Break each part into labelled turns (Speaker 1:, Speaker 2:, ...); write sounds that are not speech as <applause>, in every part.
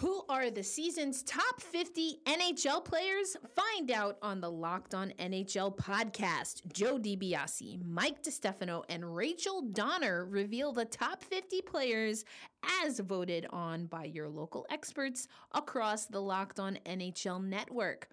Speaker 1: Who are the season's top 50 NHL players? Find out on the Locked On NHL podcast. Joe DiBiase, Mike DiStefano, and Rachel Donner reveal the top 50 players as voted on by your local experts across the Locked On NHL network.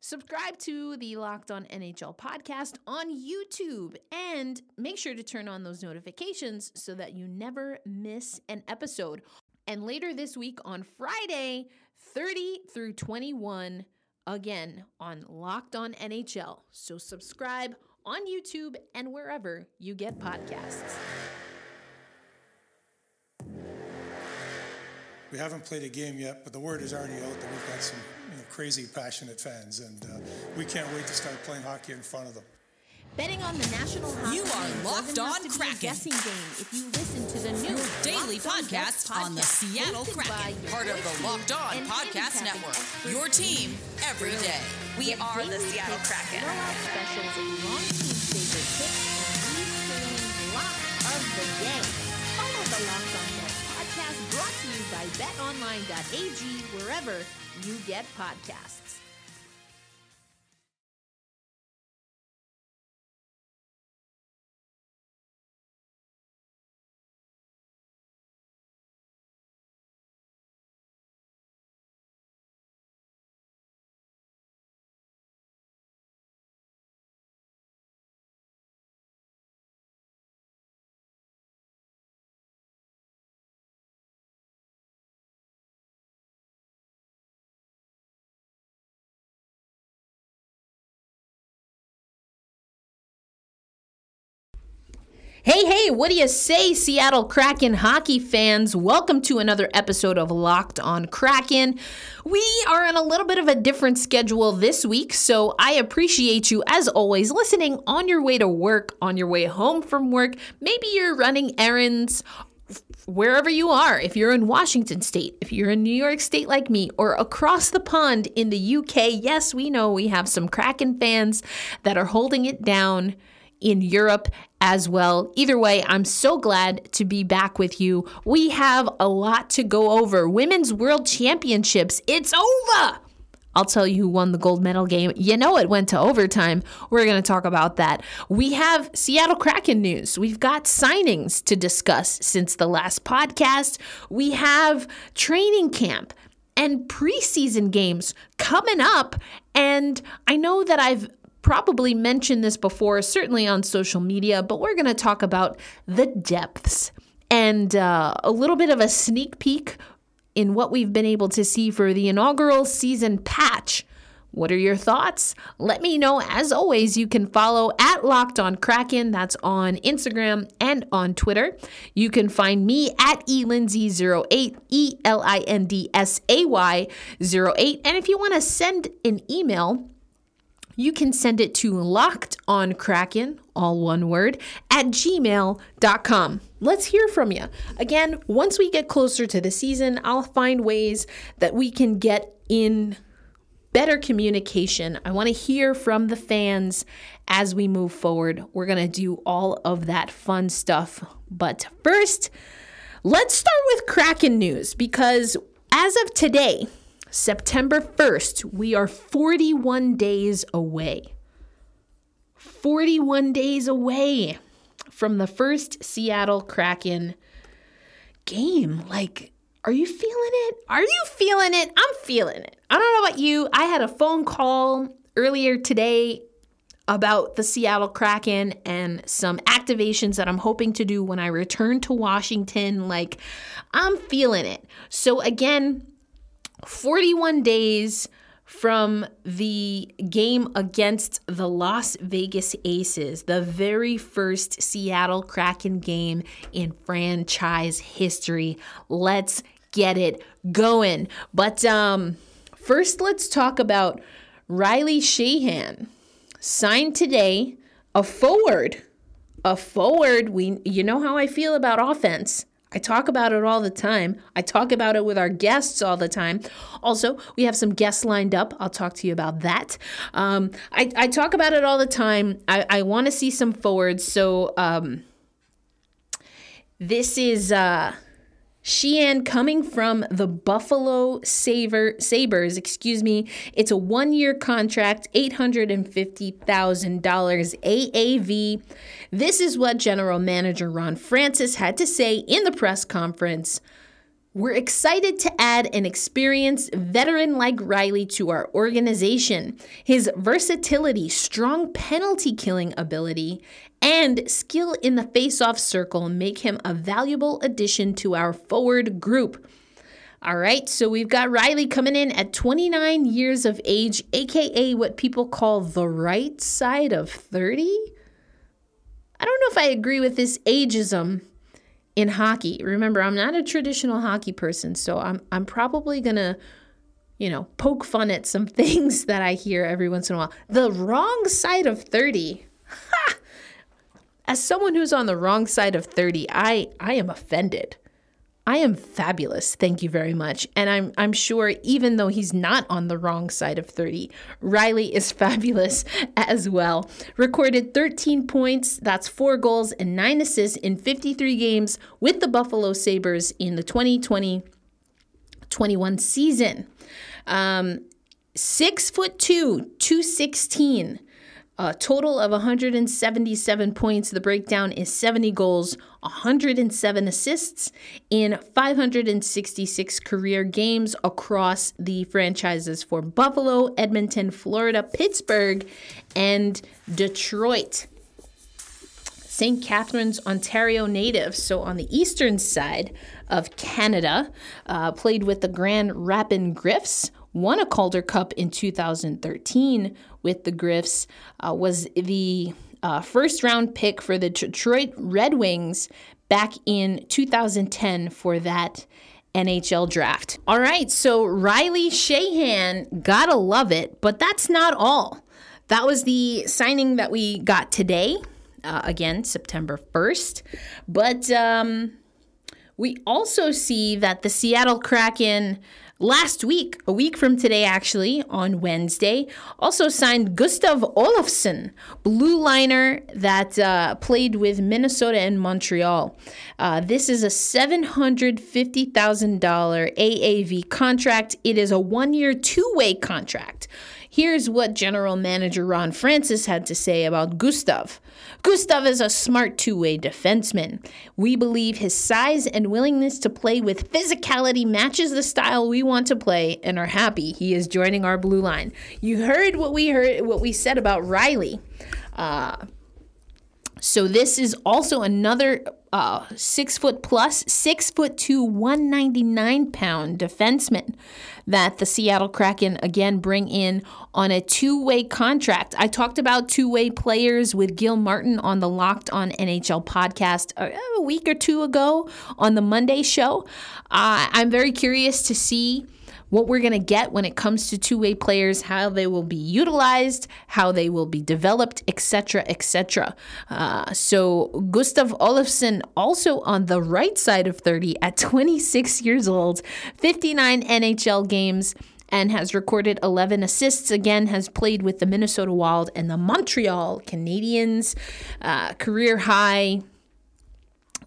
Speaker 1: Subscribe to the Locked On NHL podcast on YouTube and make sure to turn on those notifications so that you never miss an episode. And later this week on Friday, 30 through 21, again on Locked On NHL. So subscribe on YouTube and wherever you get podcasts.
Speaker 2: We haven't played a game yet, but the word is already out that we've got some you know, crazy, passionate fans, and uh, we can't wait to start playing hockey in front of them.
Speaker 1: Betting on the National Hockey
Speaker 3: You are Locked On Kraken.
Speaker 1: guessing game if you listen to the new
Speaker 3: daily
Speaker 1: Locked On
Speaker 3: podcast on the Seattle Kraken, part of the Locked On Podcast Network. Your team every day.
Speaker 4: We
Speaker 1: Get
Speaker 4: are the Seattle Kraken.
Speaker 1: blowout specials, long team favorite picks, and refilling lock of the day. Follow the Locked On podcast brought to you by BetOnline.ag wherever you get podcasts. Hey, hey, what do you say, Seattle Kraken hockey fans? Welcome to another episode of Locked on Kraken. We are on a little bit of a different schedule this week, so I appreciate you, as always, listening on your way to work, on your way home from work. Maybe you're running errands wherever you are, if you're in Washington State, if you're in New York State like me, or across the pond in the UK, yes, we know we have some Kraken fans that are holding it down in Europe as well. Either way, I'm so glad to be back with you. We have a lot to go over. Women's World Championships, it's over. I'll tell you who won the gold medal game. You know it went to overtime. We're going to talk about that. We have Seattle Kraken news. We've got signings to discuss since the last podcast. We have training camp and preseason games coming up. And I know that I've probably mentioned this before, certainly on social media, but we're going to talk about the depths and uh, a little bit of a sneak peek in what we've been able to see for the inaugural season patch. What are your thoughts? Let me know. As always, you can follow at Locked On Kraken. That's on Instagram and on Twitter. You can find me at elindsay08, E L I N D S A Y 08. And if you want to send an email, you can send it to lockedonkraken, all one word, at gmail.com. Let's hear from you. Again, once we get closer to the season, I'll find ways that we can get in better communication. I want to hear from the fans as we move forward. We're going to do all of that fun stuff. But first, let's start with Kraken news because as of today, September 1st, we are 41 days away. 41 days away from the first Seattle Kraken game. Like, are you feeling it? Are you feeling it? I'm feeling it. I don't know about you. I had a phone call earlier today about the Seattle Kraken and some activations that I'm hoping to do when I return to Washington. Like, I'm feeling it. So, again, 41 days from the game against the Las Vegas Aces, the very first Seattle Kraken game in franchise history. Let's get it going. But um, first, let's talk about Riley Sheahan, signed today, a forward. A forward. We, you know how I feel about offense. I talk about it all the time. I talk about it with our guests all the time. Also, we have some guests lined up. I'll talk to you about that. Um, I, I talk about it all the time. I, I want to see some forwards. So um, this is uh, Sheahan coming from the Buffalo Saver, Sabres, excuse me. It's a one year contract, $850,000 AAV. This is what General Manager Ron Francis had to say in the press conference. We're excited to add an experienced veteran like Riley to our organization. His versatility, strong penalty killing ability, and skill in the face-off circle make him a valuable addition to our forward group. All right, so we've got Riley coming in at 29 years of age, aka what people call the right side of 30. I don't know if I agree with this ageism in hockey. Remember, I'm not a traditional hockey person, so I'm I'm probably going to you know, poke fun at some <laughs> things that I hear every once in a while. The wrong side of 30. <laughs> Ha! As someone who's on the wrong side of 30, I I am offended. I am fabulous. Thank you very much. And I'm I'm sure even though he's not on the wrong side of 30, Riley is <laughs> fabulous as well. Recorded 13 points, that's 4 goals and 9 assists in 53 games with the Buffalo Sabres in the 2020 21 season. Um, 6 foot 2, 216. A total of 177 points. The breakdown is 70 goals, 107 assists in 566 career games across the franchises for Buffalo, Edmonton, Florida, Pittsburgh, and Detroit. St. Catharines, Ontario native, so on the eastern side of Canada, uh, played with the Grand Rapid Griffs, won a Calder Cup in 2013 with the Griffs, uh, was the uh, first round pick for the Detroit Red Wings back in 2010 for that NHL draft. All right, so Riley Sheahan, gotta love it, but that's not all. That was the signing that we got today, uh, again, September 1st. But um, we also see that the Seattle Kraken last week, a week from today, actually, on Wednesday, also signed Gustav Olofsson, blue liner that uh, played with Minnesota and Montreal. Uh, this is a $750,000 AAV contract. It is a one year, two way contract. Here's what General Manager Ron Francis had to say about Gustav. Gustav is a smart two way defenseman. We believe his size and willingness to play with physicality matches the style we want to play and are happy he is joining our blue line. You heard what we heard, what we said about Riley. Uh, so this is also another uh, six foot plus, six foot two, 199 pound defenseman that the Seattle Kraken again bring in on a two way contract. I talked about two way players with Gil Martin on the Locked on NHL podcast a, uh, week or two ago on the Monday show. Uh, I'm very curious to see what we're going to get when it comes to two-way players, how they will be utilized, how they will be developed, etc., etc. Uh, so Gustav Olofsson also on the right side of 30 at 26 years old, 59 NHL games and has recorded 11 assists. Again, has played with the Minnesota Wild and the Montreal Canadiens. Uh, career high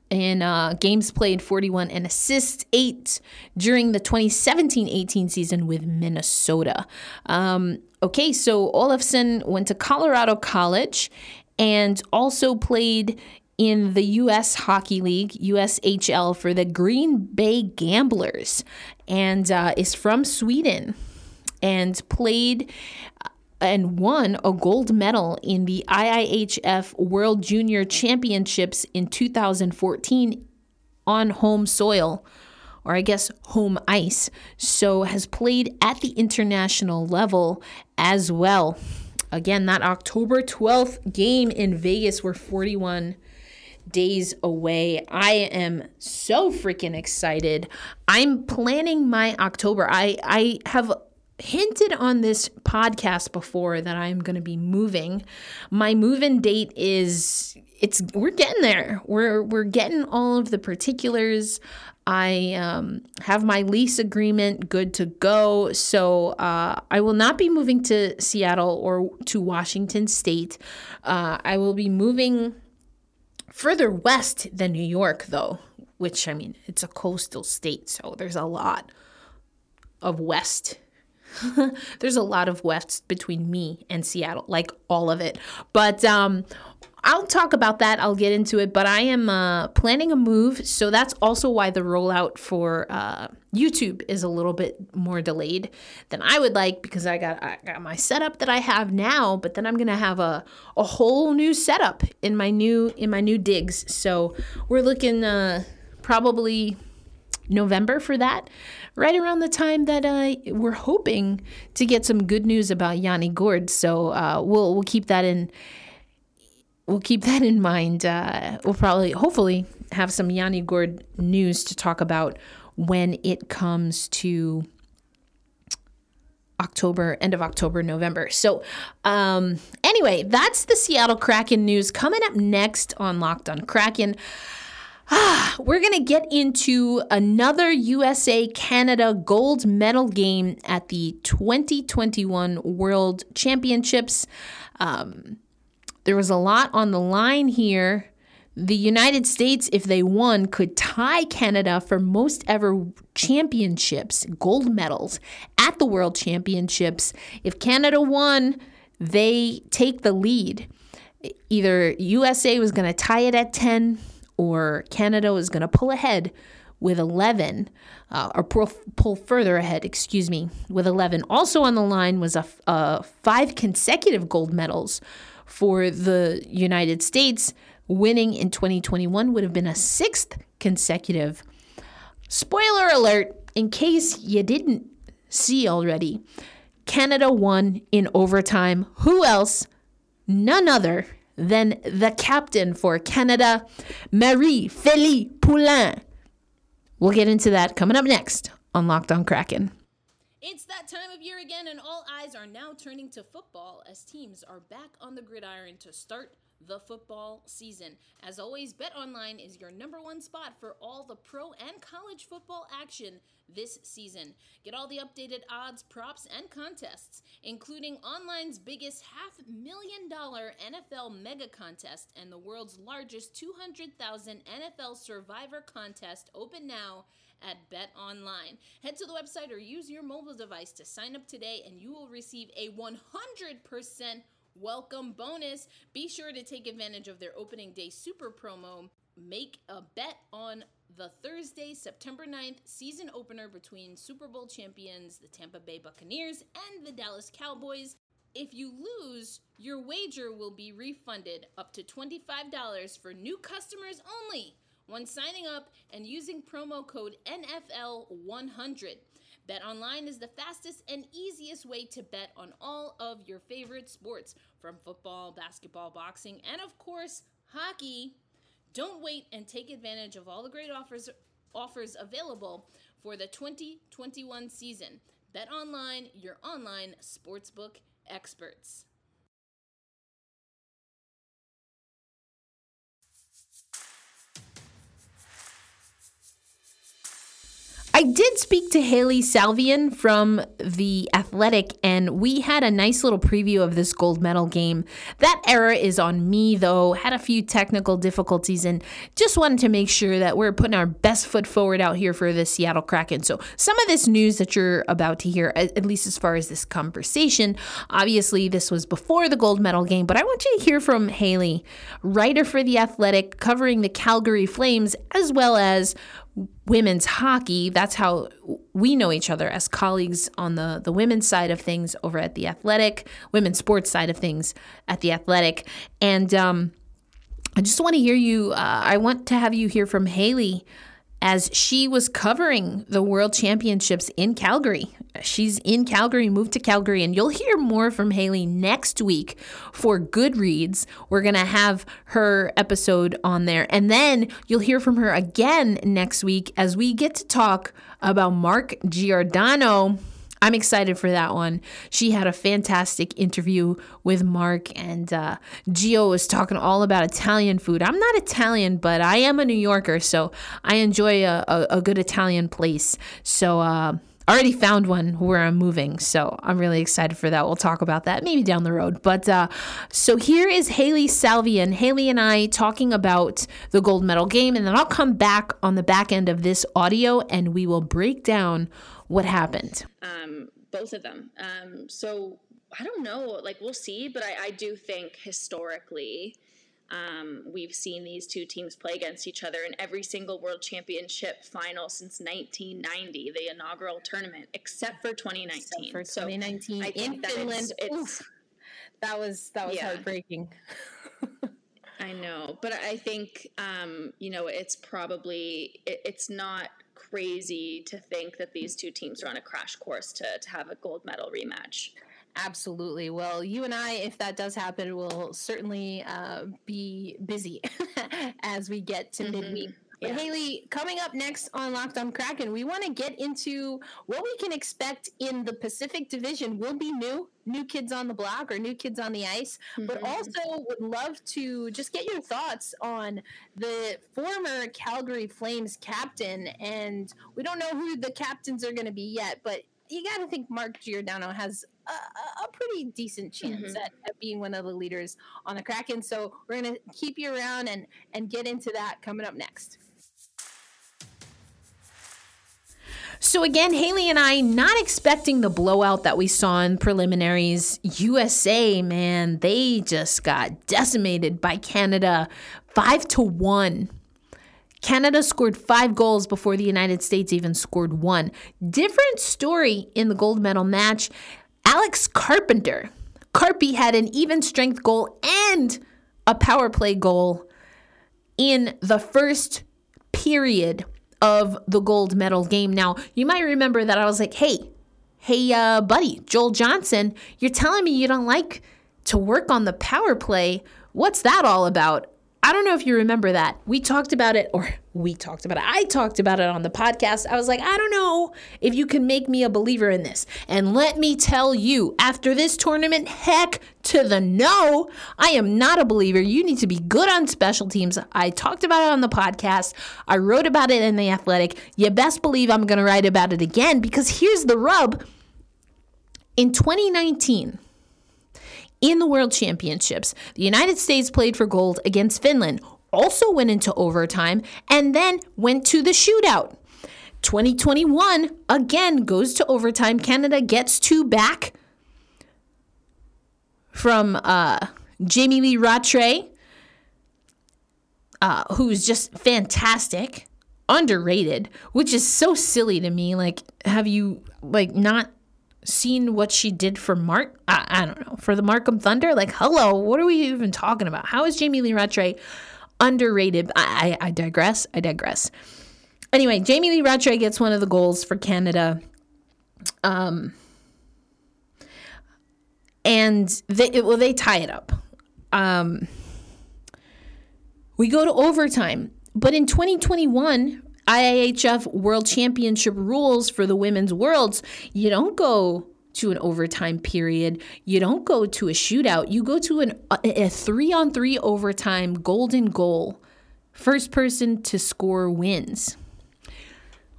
Speaker 1: in uh, games played 41 and assists 8 during the 2017-18 season with minnesota um, okay so Olofsson went to colorado college and also played in the U.S. Hockey League, USHL, for the Green Bay Gamblers, and uh, is from Sweden, and played and won a gold medal in the IIHF World Junior Championships in 2014 on home soil, or I guess home ice. So has played at the international level as well. Again, that October 12th game in Vegas, we're 41 days away. I am so freaking excited. I'm planning my October. I I have hinted on this podcast before that I'm going to be moving. My move-in date is it's we're getting there. We're we're getting all of the particulars. I um, have my lease agreement good to go. So uh, I will not be moving to Seattle or to Washington State. Uh, I will be moving further west than New York, though. which I mean, it's a coastal state, so there's a lot of west. <laughs> there's a lot of west between me and Seattle, like all of it. But um, I'll talk about that. I'll get into it. But I am uh, planning a move, so that's also why the rollout for uh, YouTube is a little bit more delayed than I would like because I got I got my setup that I have now, but then I'm gonna have a a whole new setup in my new in my new digs. So we're looking uh, probably November for that, right around the time that uh, we're hoping to get some good news about Yanni Gourde. So uh, we'll we'll keep that in we'll keep that in mind. Uh, we'll probably hopefully have some Yanni Gourde news to talk about when it comes to October, end of October, November. So, um, anyway, that's the Seattle Kraken news. Coming up next on Locked on Kraken, <sighs> we're going to get into another USA Canada gold medal game at the 2021 World Championships. Um, there was a lot on the line here the United States, if they won, could tie Canada for most ever championships, gold medals at the World Championships. If Canada won, they take the lead. Either USA was going to tie it at 10 or Canada was going to pull ahead with 11, uh, or pull, pull further ahead, excuse me, with 11. Also on the line was a, a five consecutive gold medals for the United States winning in 2021 would have been a sixth consecutive. Spoiler alert, in case you didn't see already, Canada won in overtime. Who else? None other than the captain for Canada, Marie-Philip Poulin. We'll get into that coming up next on Locked on Kraken.
Speaker 4: It's that time of year again, and all eyes are now turning to football as teams are back on the gridiron to start the football season. As always, BetOnline is your number one spot for all the pro and college football action this season. Get all the updated odds, props, and contests, including online's biggest half million dollar NFL mega contest and the world's largest 200,000 NFL survivor contest open now at BetOnline. Head to the website or use your mobile device to sign up today and you will receive a 100% welcome bonus. Be sure to take advantage of their opening day super promo. Make a bet on the Thursday, September 9th season opener between Super Bowl champions, the Tampa Bay Buccaneers, and the Dallas Cowboys. If you lose, your wager will be refunded up to $25 for new customers only when signing up and using promo code NFL100. BetOnline is the fastest and easiest way to bet on all of your favorite sports, from football, basketball, boxing, and of course, hockey. Don't wait and take advantage of all the great offers offers available for the 2021 season. BetOnline, your online sportsbook experts.
Speaker 1: I did speak to Hailey Salvian from The Athletic, and we had a nice little preview of this gold medal game. That error is on me, though. Had a few technical difficulties, and just wanted to make sure that we're putting our best foot forward out here for the Seattle Kraken. So, some of this news that you're about to hear, at least as far as this conversation, obviously, this was before the gold medal game, but I want you to hear from Hailey, writer for The Athletic, covering the Calgary Flames, as well as women's hockey. That's how we know each other as colleagues on the, the women's side of things over at the athletic, women's sports side of things at the athletic. And um, I just want to hear you, uh, I want to have you hear from Haley as she was covering the World Championships in Calgary. She's in Calgary, moved to Calgary, and you'll hear more from Hailey next week for Goodreads. We're going to have her episode on there. And then you'll hear from her again next week as we get to talk about Mark Giordano I'm excited for that one. She had a fantastic interview with Mark, and uh, Gio was talking all about Italian food. I'm not Italian, but I am a New Yorker, so I enjoy a, a, a good Italian place. So, uh, already found one where I'm moving, so I'm really excited for that. We'll talk about that maybe down the road. But uh, so here is Hailey Salvian, Hailey and I talking about the gold medal game, and then I'll come back on the back end of this audio and we will break down what happened.
Speaker 5: Um, both of them. Um, so I don't know, like we'll see, but I, I do think historically um, we've seen these two teams play against each other in every single World Championship final since 1990, the inaugural tournament, except for 2019.
Speaker 1: Except for 2019 so in Finland. It's, it's, that was that was yeah. heartbreaking. <laughs>
Speaker 5: I know, but I think um, you know it's probably it, it's not crazy to think that these two teams are on a crash course to to have a gold medal rematch.
Speaker 1: Absolutely. Well, you and I, if that does happen, will certainly uh, be busy <laughs> as we get to mm-hmm. midweek. Yeah. Hailey, coming up next on Locked on Kraken, we want to get into what we can expect in the Pacific Division. Will be new, new kids on the block or new kids on the ice, mm-hmm. but also would love to just get your thoughts on the former Calgary Flames captain. And we don't know who the captains are going to be yet, but you got to think Mark Giordano has a, a pretty decent chance mm-hmm. at, at, being one of the leaders on the Kraken. So we're going to keep you around and and get into that coming up next. So again, Hailey and I not expecting the blowout that we saw in preliminaries. USA, man, they just got decimated by Canada, five to one. Canada scored five goals before the United States even scored one. Different story in the gold medal match. Alex Carpenter. Carpy had an even strength goal and a power play goal in the first period of the gold medal game. Now, you might remember that I was like, hey, hey, uh, buddy, Joel Johnson, you're telling me you don't like to work on the power play. What's that all about? I don't know if you remember that. We talked about it, or we talked about it. I talked about it on the podcast. I was like, I don't know if you can make me a believer in this. And let me tell you, after this tournament, heck to the no, I am not a believer. You need to be good on special teams. I talked about it on the podcast. I wrote about it in The Athletic. You best believe I'm going to write about it again because here's the rub. In 2019, in the World Championships. The United States played for gold against Finland, also went into overtime, and then went to the shootout. 2021 again goes to overtime. Canada gets two back from uh, Jamie Lee Rattray, uh, who's just fantastic, underrated, which is so silly to me. Like, have you like not seen what she did for Mark? I, I don't know. For the Markham Thunder? Like, hello, what are we even talking about? How is Jamie Lee Rattray underrated? I, I, I digress. I digress. Anyway, Jamie Lee Rattray gets one of the goals for Canada. Um, and they well they tie it up. Um, we go to overtime, but in 2021, IIHF World Championship rules for the women's worlds, you don't go to an overtime period. You don't go to a shootout. You go to an, a three on three overtime golden goal. First person to score wins.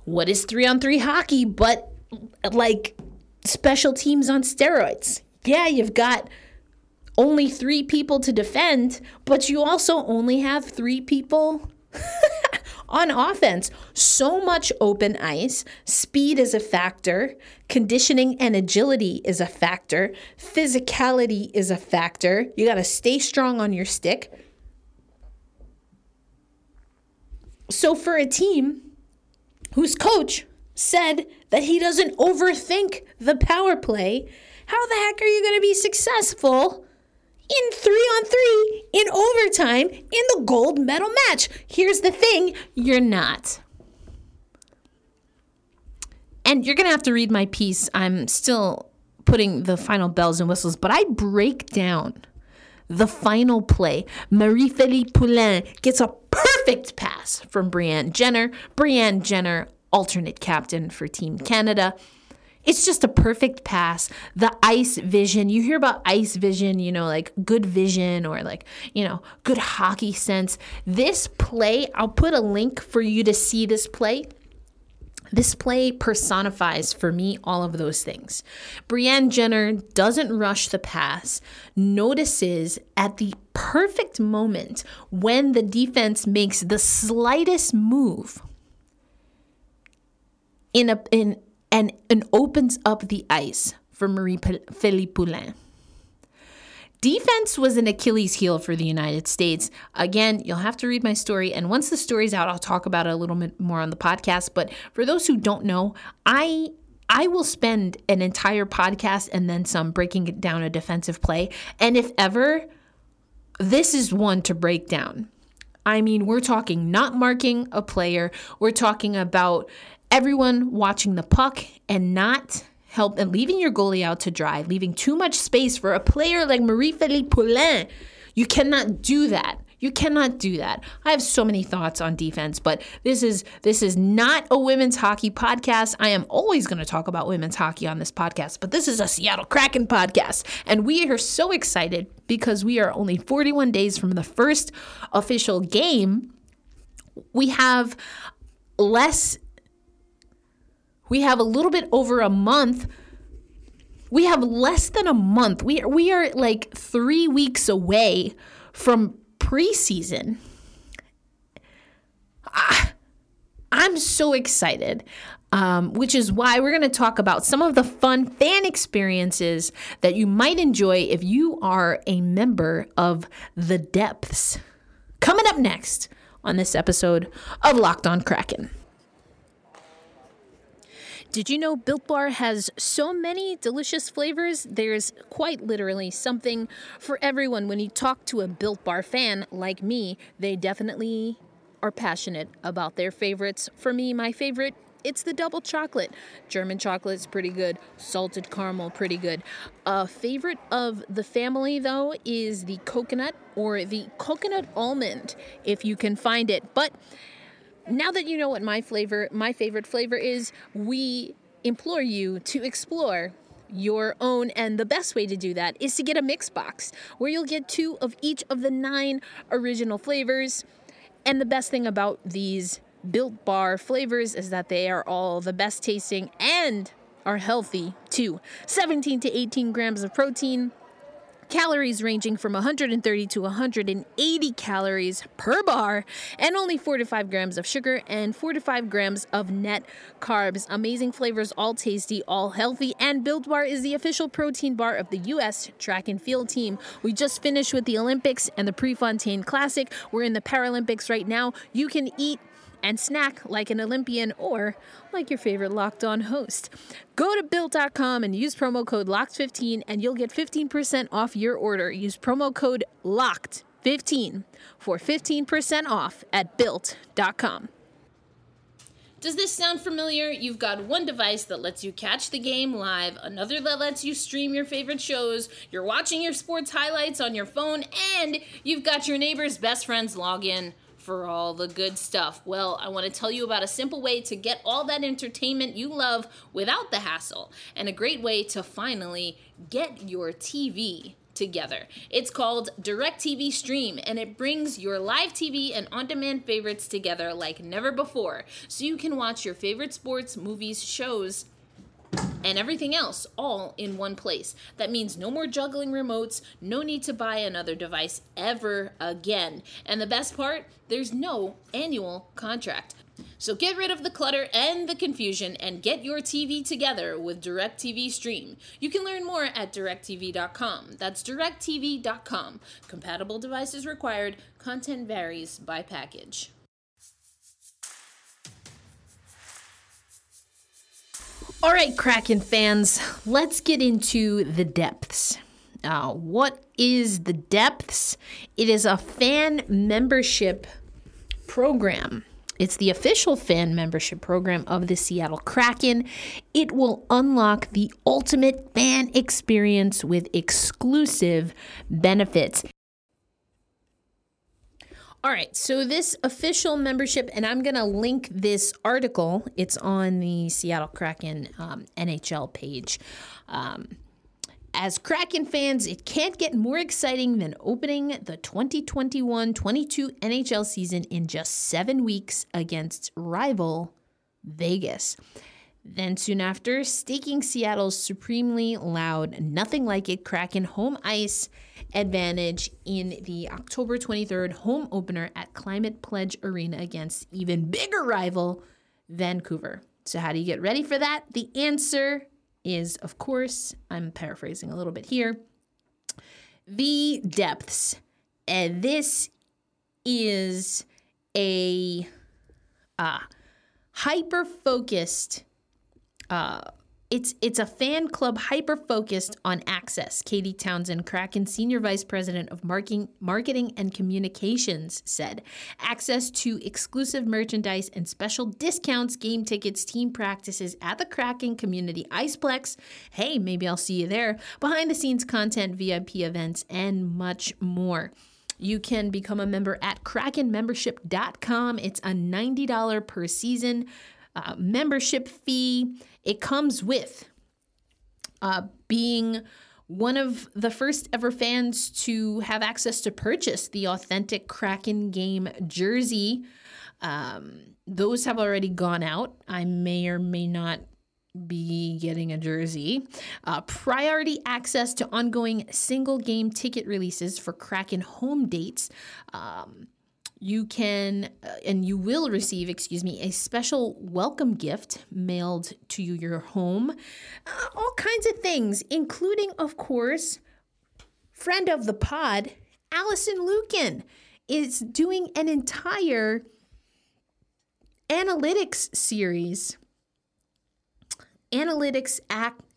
Speaker 1: What is three on three hockey but like special teams on steroids? Yeah, you've got only three people to defend, but you also only have three people <laughs> on offense, so much open ice, speed is a factor, conditioning and agility is a factor, physicality is a factor. You got to stay strong on your stick. So, for a team whose coach said that he doesn't overthink the power play, how the heck are you going to be successful in three on three, in overtime, in the gold medal match. Here's the thing you're not. And you're going to have to read my piece. I'm still putting the final bells and whistles, but I break down the final play. Marie-Philip Poulin gets a perfect pass from Brianne Jenner. Brianne Jenner, alternate captain for Team Canada. It's just a perfect pass. The ice vision, you hear about ice vision, you know, like good vision or like, you know, good hockey sense. This play, I'll put a link for you to see this play. This play personifies for me all of those things. Brianne Jenner doesn't rush the pass, notices at the perfect moment when the defense makes the slightest move in a in and and opens up the ice for Marie Philip Poulin. Defense was an Achilles heel for the United States. Again, you'll have to read my story. And once the story's out, I'll talk about it a little bit more on the podcast. But for those who don't know, I I will spend an entire podcast and then some breaking down a defensive play. And if ever, this is one to break down. I mean, we're talking not marking a player, we're talking about everyone watching the puck and not help and leaving your goalie out to dry, leaving too much space for a player like Marie-Philip Poulin. You cannot do that. You cannot do that. I have so many thoughts on defense, but this is this is not a women's hockey podcast. I am always going to talk about women's hockey on this podcast, but this is a Seattle Kraken podcast, and we are so excited because we are only 41 days from the first official game. We have less we have a little bit over a month. We have less than a month. We are, we are like three weeks away from preseason. Ah, I'm so excited, um, which is why we're going to talk about some of the fun fan experiences that you might enjoy if you are a member of the Depths. Coming up next on this episode of Locked On Kraken. Did you know Built Bar has so many delicious flavors? There's quite literally something for everyone. When you talk to a Built Bar fan like me, they definitely are passionate about their favorites. For me, my favorite it's the double chocolate. German chocolate is pretty good. Salted caramel, pretty good. A favorite of the family, though, is the coconut or the coconut almond, if you can find it. But now that you know what my flavor, my favorite flavor is, we implore you to explore your own and the best way to do that is to get a mix box where you'll get two of each of the nine original flavors. And the best thing about these built bar flavors is that they are all the best tasting and are healthy too. 17 to 18 grams of protein calories ranging from 130 to 180 calories per bar, and only 4 to 5 grams of sugar and 4 to 5 grams of net carbs. Amazing flavors, all tasty, all healthy, and Built Bar is the official protein bar of the U.S. track and field team. We just finished with the Olympics and the Prefontaine Classic. We're in the Paralympics right now. You can eat and snack like an Olympian or like your favorite locked on host. Go to built.com and use promo code LOCKED15 and you'll get 15% off your order. Use promo code LOCKED15 for 15% off at built.com.
Speaker 4: Does this sound familiar? You've got one device that lets you catch the game live, another that lets you stream your favorite shows, you're watching your sports highlights on your phone, and you've got your neighbor's best friend's login for all the good stuff. Well, I want to tell you about a simple way to get all that entertainment you love without the hassle, and a great way to finally get your TV together. It's called DirecTV Stream, and it brings your live TV and on demand favorites together like never before, so you can watch your favorite sports, movies, shows and everything else all in one place. That means no more juggling remotes, no need to buy another device ever again. And the best part, there's no annual contract. So get rid of the clutter and the confusion and get your TV together with DirecTV Stream. You can learn more at directv.com. That's directv.com. Compatible devices required. Content varies by package.
Speaker 1: All right, Kraken fans, let's get into the depths. Uh, what is the depths? It is a fan membership program. It's the official fan membership program of the Seattle Kraken. It will unlock the ultimate fan experience with exclusive benefits. All right, so this official membership, and I'm going to link this article. It's on the Seattle Kraken um, NHL page. Um, as Kraken fans, it can't get more exciting than opening the 2021 22 NHL season in just seven weeks against rival Vegas. Then, soon after, staking Seattle's supremely loud, nothing like it Kraken home ice advantage in the October 23rd home opener at Climate Pledge Arena against even bigger rival Vancouver. So, how do you get ready for that? The answer is, of course, I'm paraphrasing a little bit here, the depths. And this is a uh, hyper focused uh, it's it's a fan club hyper focused on access. Katie Townsend, Kraken senior vice president of marketing, marketing and communications, said access to exclusive merchandise and special discounts, game tickets, team practices at the Kraken Community Iceplex. Hey, maybe I'll see you there. Behind the scenes content, VIP events, and much more. You can become a member at krakenmembership.com. It's a $90 per season uh, membership fee. It comes with uh, being one of the first ever fans to have access to purchase the authentic Kraken game jersey. Um, those have already gone out. I may or may not be getting a jersey. Uh, priority access to ongoing single game ticket releases for Kraken home dates. Um, you can uh, and you will receive, excuse me, a special welcome gift mailed to you, your home. Uh, all kinds of things, including, of course, friend of the pod, Allison Lukan, is doing an entire analytics series. Analytics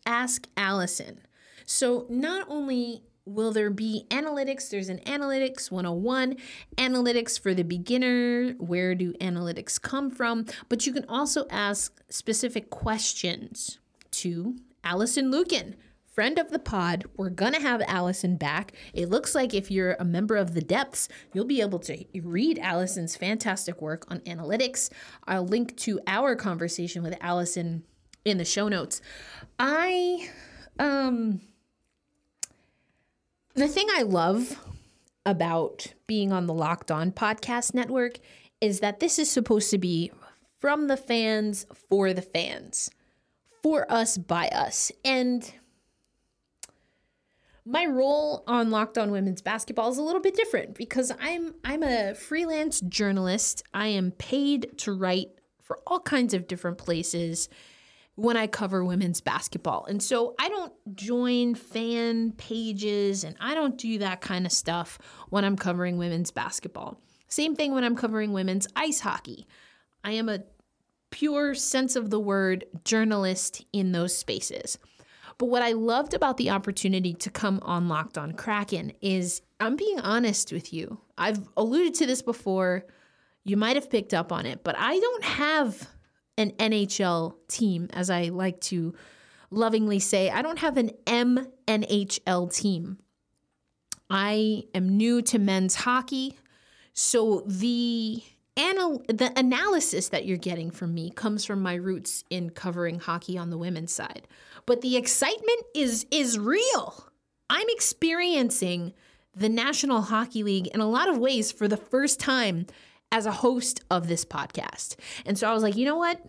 Speaker 1: Ask Allison. So not only will there be analytics? There's an analytics 101, analytics for the beginner. Where do analytics come from? But you can also ask specific questions to Allison Lukan. Friend of the pod, we're gonna have Allison back. It looks like if you're a member of the depths, you'll be able to read Allison's fantastic work on analytics. I'll link to our conversation with Allison in the show notes. I um the thing I love about being on the Locked On Podcast Network is that this is supposed to be from the fans for the fans, for us by us. And my role on Locked On Women's Basketball is a little bit different because I'm I'm a freelance journalist. I am paid to write for all kinds of different places when I cover women's basketball. And so I don't join fan pages and I don't do that kind of stuff when I'm covering women's basketball. Same thing when I'm covering women's ice hockey. I am a pure sense of the word journalist in those spaces. But what I loved about the opportunity to come on Locked on Kraken is I'm being honest with you. I've alluded to this before. You might have picked up on it, but I don't have an NHL team, as I like to lovingly say. I don't have an MNHL team. I am new to men's hockey. So the anal- the analysis that you're getting from me comes from my roots in covering hockey on the women's side. But the excitement is is real. I'm experiencing the National Hockey League in a lot of ways for the first time as a host of this podcast. And so I was like, you know what?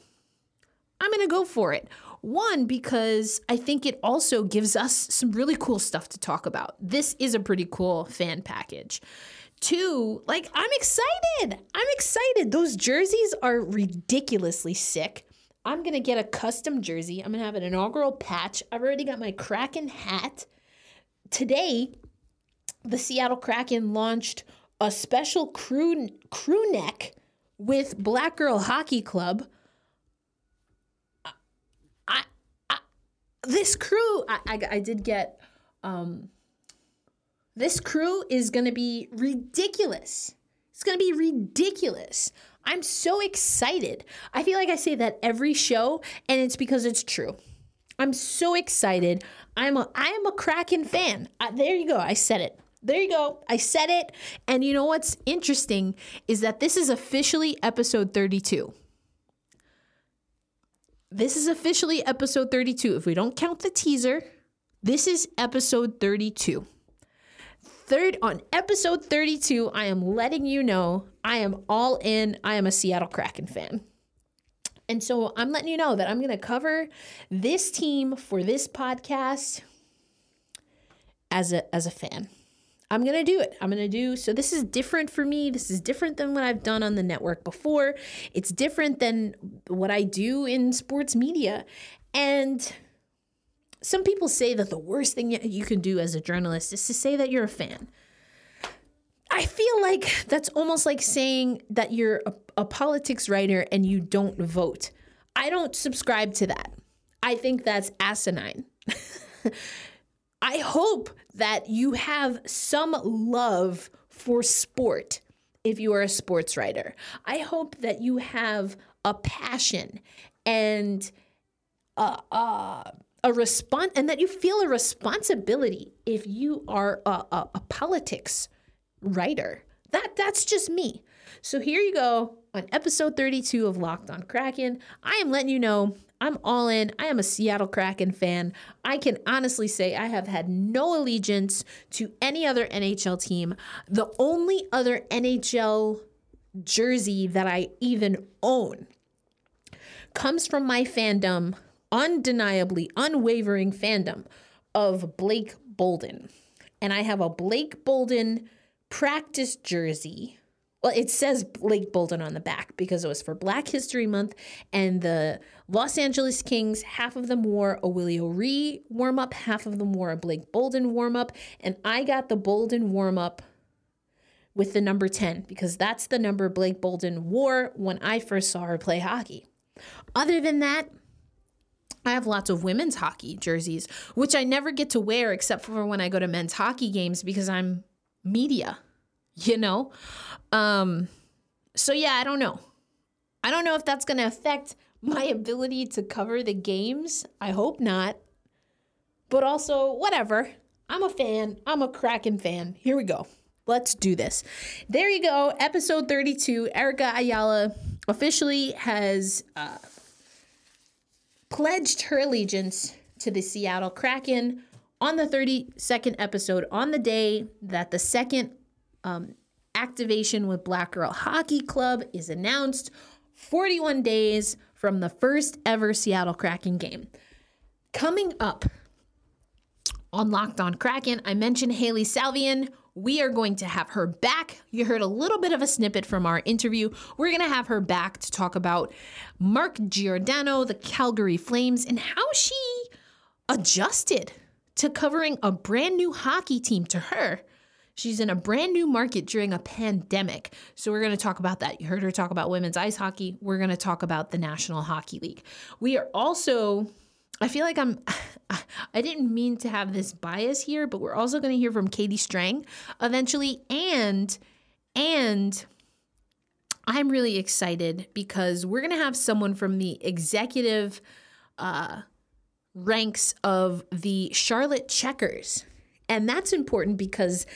Speaker 1: I'm going to go for it. One, because I think it also gives us some really cool stuff to talk about. This is a pretty cool fan package. Two, like, I'm excited. I'm excited. Those jerseys are ridiculously sick. I'm going to get a custom jersey. I'm going to have an inaugural patch. I've already got my Kraken hat. Today, the Seattle Kraken launched a special crew crew neck with Black Girl Hockey Club. I, I this crew I, I, I did get um this crew is going to be ridiculous. It's going to be ridiculous. I'm so excited. I feel like I say that every show and it's because it's true. I'm so excited. I'm a I am a Kraken fan. There you go. I said it. There you go. I said it. And you know what's interesting is that this is officially episode 32. This is officially episode 32. If we don't count the teaser, this is episode 32. Third on episode 32, I am letting you know I am all in. I am a Seattle Kraken fan. And so I'm letting you know that I'm going to cover this team for this podcast as a as a fan. I'm going to do it. I'm going to do so this is different for me. This is different than what I've done on the network before. It's different than what I do in sports media. And some people say that the worst thing you can do as a journalist is to say that you're a fan. I feel like that's almost like saying that you're a, a politics writer and you don't vote. I don't subscribe to that. I think that's asinine. <laughs> I hope that you have some love for sport if you are a sports writer. I hope that you have a passion and a, a, a response and that you feel a responsibility if you are a, a, a politics writer. That that's just me. So here you go on episode 32 of Locked on Kraken. I am letting you know I'm all in. I am a Seattle Kraken fan. I can honestly say I have had no allegiance to any other NHL team. The only other NHL jersey that I even own comes from my fandom, undeniably unwavering fandom of Blake Bolden. And I have a Blake Bolden practice jersey. Well, it says Blake Bolden on the back because it was for Black History Month, and the Los Angeles Kings, half of them wore a Willie O'Ree warm up, half of them wore a Blake Bolden warm up, and I got the Bolden warm up with the number 10 because that's the number Blake Bolden wore when I first saw her play hockey. Other than that, I have lots of women's hockey jerseys, which I never get to wear except for when I go to men's hockey games because I'm media, <laughs> you know? Um, so yeah, I don't know. I don't know if that's going to affect my ability to cover the games. I hope not. But also, whatever. I'm a fan. I'm a Kraken fan. Here we go. Let's do this. There you go. Episode 32. Erica Ayala officially has uh, pledged her allegiance to the Seattle Kraken on the 32nd episode, on the day that the second um, activation with Black Girl Hockey Club is announced, 41 days from the first ever Seattle Kraken game. Coming up on Locked on Kraken, I mentioned Hailey Salvian. We are going to have her back. You heard a little bit of a snippet from our interview. We're going to have her back to talk about Mark Giordano, the Calgary Flames, and how she adjusted to covering a brand new hockey team to her. She's in a brand new market during a pandemic. So, we're going to talk about that. You heard her talk about women's ice hockey. We're going to talk about the National Hockey League. We are also, I feel like I'm, <sighs> I didn't mean to have this bias here, but we're also going to hear from Katie Strang eventually. And, and, I'm really excited because we're going to have someone from the executive uh, ranks of the Charlotte Checkers. And that's important because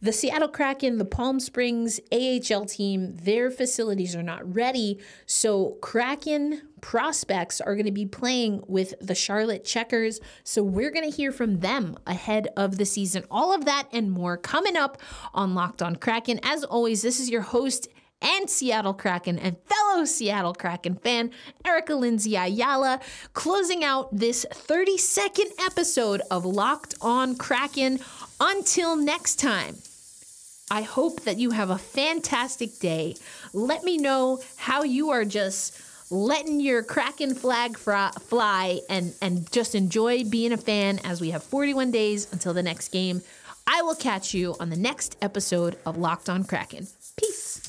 Speaker 1: the Seattle Kraken, the Palm Springs AHL team, their facilities are not ready. So Kraken prospects are going to be playing with the Charlotte Checkers. So we're going to hear from them ahead of the season. All of that and more coming up on Locked on Kraken. As always, this is your host, and Seattle Kraken and fellow Seattle Kraken fan, Erica Lindsay Ayala, closing out this 32nd episode of Locked on Kraken. Until next time, I hope that you have a fantastic day. Let me know how you are just letting your Kraken flag fly and, and just enjoy being a fan as we have 41 days until the next game. I will catch you on the next episode of Locked on Kraken. Peace.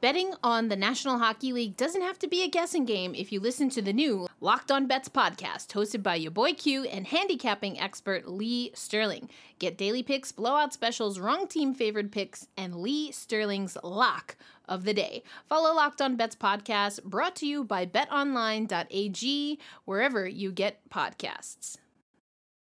Speaker 1: Betting on the National Hockey League doesn't have to be a guessing game if you listen to the new Locked On Bets podcast, hosted by your boy Q and handicapping expert Lee Sterling. Get daily picks, blowout specials, wrong team favored picks, and Lee Sterling's lock of the day. Follow Locked On Bets podcast, brought to you by betonline.ag, wherever you get podcasts.